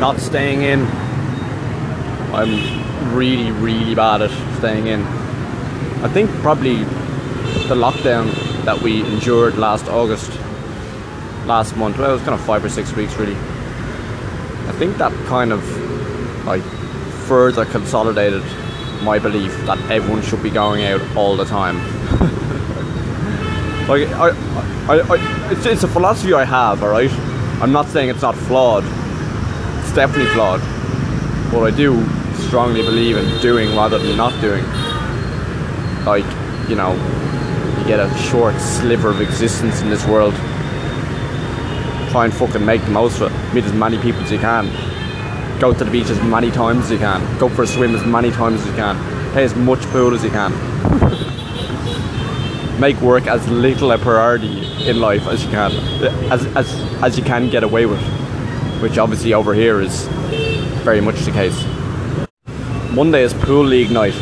not staying in. I'm really, really bad at staying in. I think probably the lockdown that we endured last August, last month, well, it was kind of five or six weeks really. I think that kind of like further consolidated my belief that everyone should be going out all the time. like, I, I, I, it's, it's a philosophy I have, alright? I'm not saying it's not flawed, it's definitely flawed. But I do strongly believe in doing rather than not doing. Like, you know, you get a short sliver of existence in this world. Try and fucking make the most of it. Meet as many people as you can. Go to the beach as many times as you can. Go for a swim as many times as you can. Play as much pool as you can. make work as little a priority in life as you can. As, as, as you can get away with. Which obviously over here is very much the case. Monday is pool league night,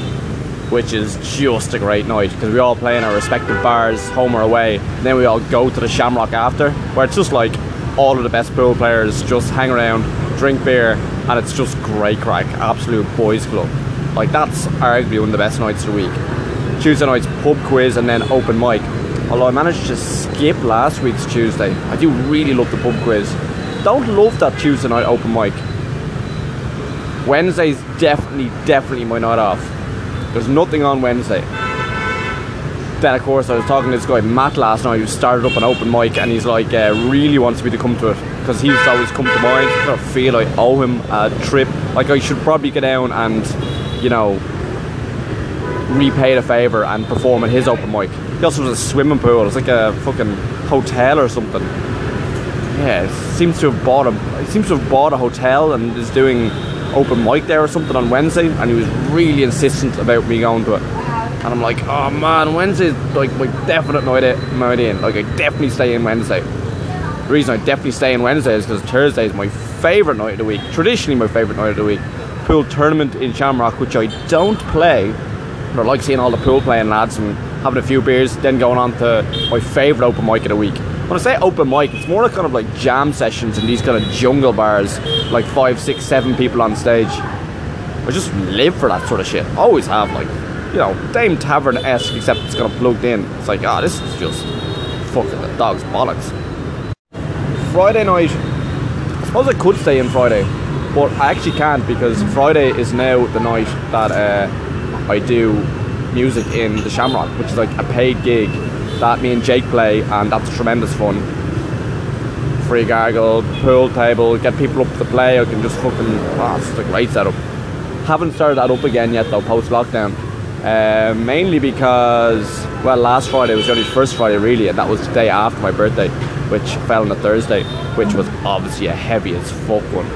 which is just a great night because we all play in our respective bars, home or away. Then we all go to the Shamrock after, where it's just like all of the best pool players just hang around, drink beer, and it's just great crack, absolute boys club. Like that's arguably one of the best nights of the week. Tuesday night's pub quiz and then open mic. Although I managed to skip last week's Tuesday, I do really love the pub quiz. Don't love that Tuesday night open mic. Wednesday's definitely, definitely my night off. There's nothing on Wednesday. Then, of course, I was talking to this guy, Matt, last night, who started up an open mic, and he's like, uh, really wants me to come to it because he used to always come to mine. I feel I owe him a trip. Like, I should probably get down and, you know, repay the favour and perform at his open mic. He also has a swimming pool, it's like a fucking hotel or something. Yeah, seems to have bought a, seems to have bought a hotel and is doing open mic there or something on Wednesday, and he was really insistent about me going to it. And I'm like, oh man, Wednesday's like my definite night, night in. Like I definitely stay in Wednesday. The reason I definitely stay in Wednesday is because Thursday is my favourite night of the week. Traditionally my favourite night of the week. Pool tournament in Shamrock, which I don't play, but I like seeing all the pool playing lads and having a few beers, then going on to my favourite open mic of the week. When I say open mic, it's more like kind of like jam sessions in these kind of jungle bars, like five, six, seven people on stage. I just live for that sort of shit. Always have, like, you know, Dame Tavern esque, except it's kind of plugged in. It's like, ah, oh, this is just fucking the dog's bollocks. Friday night, I suppose I could stay in Friday, but I actually can't because Friday is now the night that uh, I do music in the Shamrock, which is like a paid gig that me and Jake play, and that's tremendous fun. Free gargle, pool table, get people up to play. I can just fucking, oh, it's a great setup. Haven't started that up again yet though, post lockdown. Uh, mainly because, well, last Friday was the only first Friday really, and that was the day after my birthday, which fell on a Thursday, which was obviously a heavy as fuck one.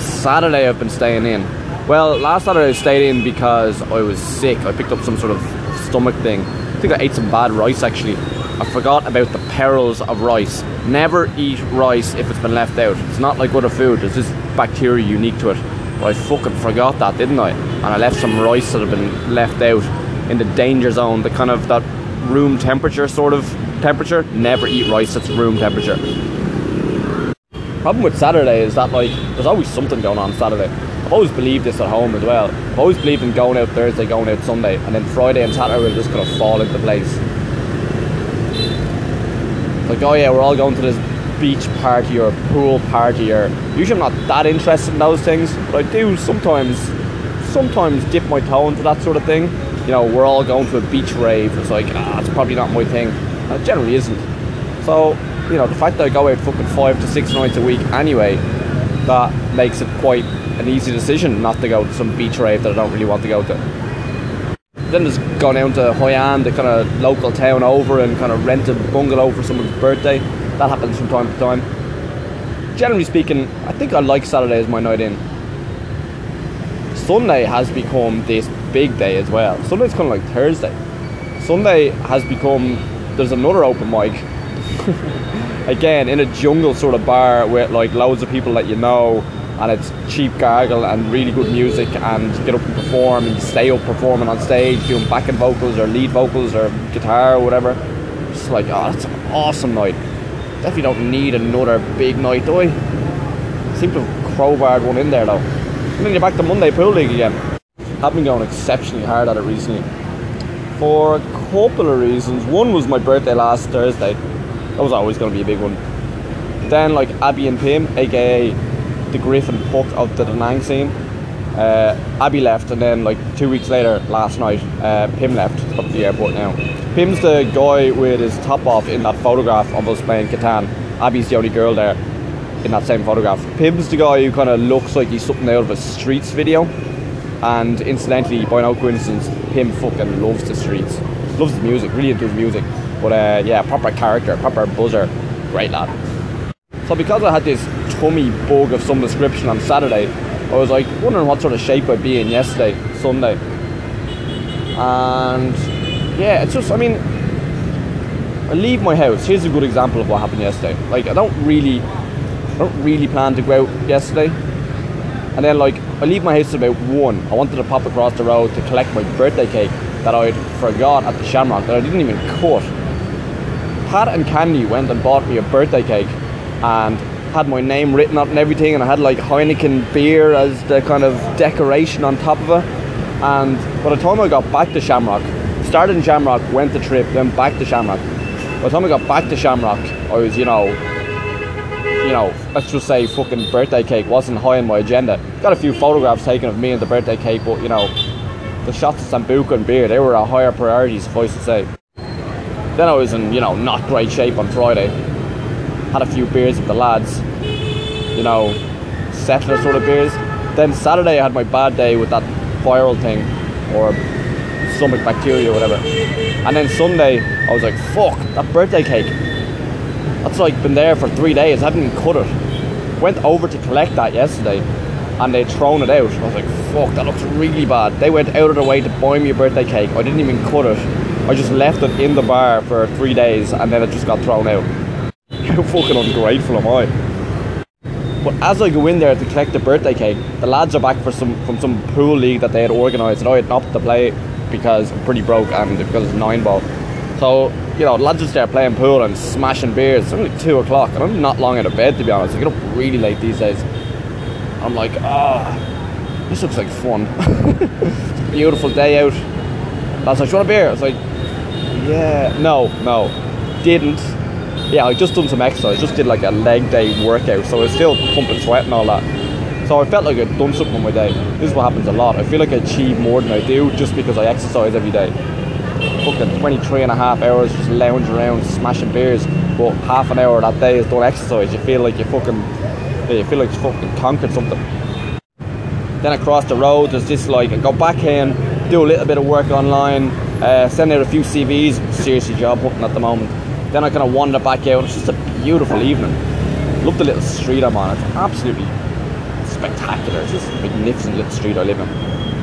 Saturday I've been staying in. Well, last Saturday I stayed in because I was sick. I picked up some sort of stomach thing think I ate some bad rice actually. I forgot about the perils of rice. Never eat rice if it's been left out. It's not like other food, there's just bacteria unique to it. But I fucking forgot that, didn't I? And I left some rice that had been left out in the danger zone, the kind of that room temperature sort of temperature. Never eat rice that's room temperature. Problem with Saturday is that like there's always something going on Saturday. I've always believed this at home as well. I've always believed in going out Thursday, going out Sunday, and then Friday and Saturday will just kind of fall into place. like, oh yeah, we're all going to this beach party or pool party, or usually I'm not that interested in those things, but I do sometimes, sometimes dip my toe into that sort of thing. You know, we're all going to a beach rave. It's like, ah, it's probably not my thing. And it generally isn't. So, you know, the fact that I go out fucking five to six nights a week anyway, that makes it quite an easy decision not to go to some beach rave that I don't really want to go to. Then there's gone down to Hoi An, the kind of local town over, and kind of rent a bungalow for someone's birthday. That happens from time to time. Generally speaking, I think I like Saturday as my night in. Sunday has become this big day as well. Sunday's kind of like Thursday. Sunday has become there's another open mic. Again, in a jungle sort of bar with like loads of people that you know and it's cheap gargle and really good music and get up and perform and stay up performing on stage doing backing vocals or lead vocals or guitar or whatever. It's like, oh, that's an awesome night. Definitely don't need another big night, do I? seem to have crowbarred one in there though. And then you're back to Monday Pool League again. I've been going exceptionally hard at it recently. For a couple of reasons. One was my birthday last Thursday. That was always going to be a big one. Then, like Abby and Pim, aka the Griffin Puck of the Da Nang scene. Uh, Abby left, and then like two weeks later, last night, uh, Pim left. Up the airport now. Pim's the guy with his top off in that photograph of us playing Catan. Abby's the only girl there in that same photograph. Pim's the guy who kind of looks like he's something out of a Streets video. And incidentally, by no coincidence, Pim fucking loves the Streets. Loves the music, really into music. But uh, yeah, proper character, proper buzzer. Great lad. So because I had this tummy bug of some description on Saturday, I was like wondering what sort of shape I'd be in yesterday, Sunday. And yeah, it's just I mean I leave my house. Here's a good example of what happened yesterday. Like I don't really I don't really plan to go out yesterday. And then like I leave my house at about one. I wanted to pop across the road to collect my birthday cake that I'd forgot at the Shamrock that I didn't even cut. Pat and Candy went and bought me a birthday cake and had my name written it and everything and I had like Heineken beer as the kind of decoration on top of it. And by the time I got back to Shamrock, started in Shamrock, went the trip, then back to Shamrock. By the time I got back to Shamrock, I was, you know, you know, let's just say fucking birthday cake wasn't high on my agenda. Got a few photographs taken of me and the birthday cake, but you know, the shots of Sambuca and beer, they were a higher priority, suffice to say. Then I was in, you know, not great shape on Friday. Had a few beers with the lads, you know, settler sort of beers. Then Saturday I had my bad day with that viral thing, or stomach bacteria or whatever. And then Sunday I was like, fuck, that birthday cake. That's like been there for three days. I even cut it. Went over to collect that yesterday, and they'd thrown it out. I was like, fuck, that looks really bad. They went out of their way to buy me a birthday cake. I didn't even cut it. I just left it in the bar for three days, and then it just got thrown out. How fucking ungrateful am I? But as I go in there to collect the birthday cake, the lads are back for some from some pool league that they had organised, and I had opted to play because I'm pretty broke and because it's nine ball. So, you know, lads just there playing pool and smashing beers. It's only two o'clock and I'm not long out of bed to be honest. I get up really late these days. I'm like, ah, oh, this looks like fun. Beautiful day out. Lads like, you want a beer? I was like, yeah, no, no. Didn't. Yeah, I just done some exercise, just did like a leg day workout, so I was still pumping sweat and all that. So I felt like I'd done something on my day. This is what happens a lot. I feel like I achieve more than I do just because I exercise every day fucking 23 and a half hours just lounge around smashing beers but half an hour that day is done exercise you feel like you fucking yeah, you feel like you fucking conquered something then across the road there's this like I go back in do a little bit of work online uh, send out a few CVs seriously job hunting at the moment then I kind of wander back out it's just a beautiful evening. Love the little street I'm on. It's absolutely spectacular. It's a magnificent little street I live in